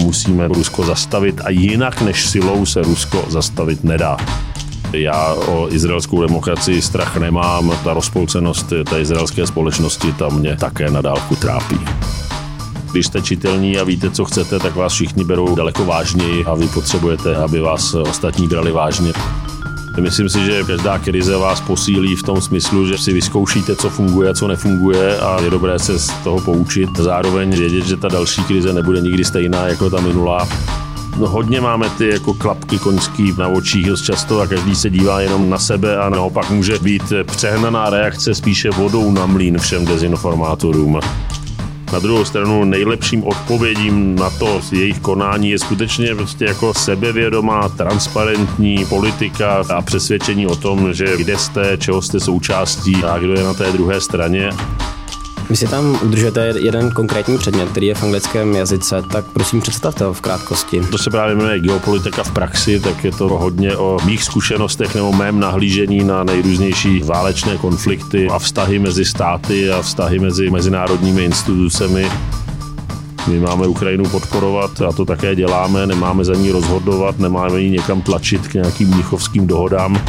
musíme Rusko zastavit a jinak než silou se Rusko zastavit nedá. Já o izraelskou demokracii strach nemám, ta rozpolcenost té izraelské společnosti tam mě také na dálku trápí. Když jste čitelní a víte, co chcete, tak vás všichni berou daleko vážněji a vy potřebujete, aby vás ostatní brali vážně. Myslím si, že každá krize vás posílí v tom smyslu, že si vyzkoušíte, co funguje a co nefunguje a je dobré se z toho poučit. Zároveň vědět, že ta další krize nebude nikdy stejná jako ta minulá. No, hodně máme ty jako klapky koňský na očích dost často a každý se dívá jenom na sebe a naopak může být přehnaná reakce spíše vodou na mlín všem dezinformátorům. Na druhou stranu nejlepším odpovědím na to jejich konání je skutečně prostě jako sebevědomá, transparentní politika a přesvědčení o tom, že kde jste, čeho jste součástí a kdo je na té druhé straně. Vy si tam udržujete jeden konkrétní předmět, který je v anglickém jazyce, tak prosím představte ho v krátkosti. To se právě jmenuje geopolitika v praxi, tak je to hodně o mých zkušenostech nebo mém nahlížení na nejrůznější válečné konflikty a vztahy mezi státy a vztahy mezi mezinárodními institucemi. My máme Ukrajinu podporovat a to také děláme, nemáme za ní rozhodovat, nemáme ji někam tlačit k nějakým mnichovským dohodám.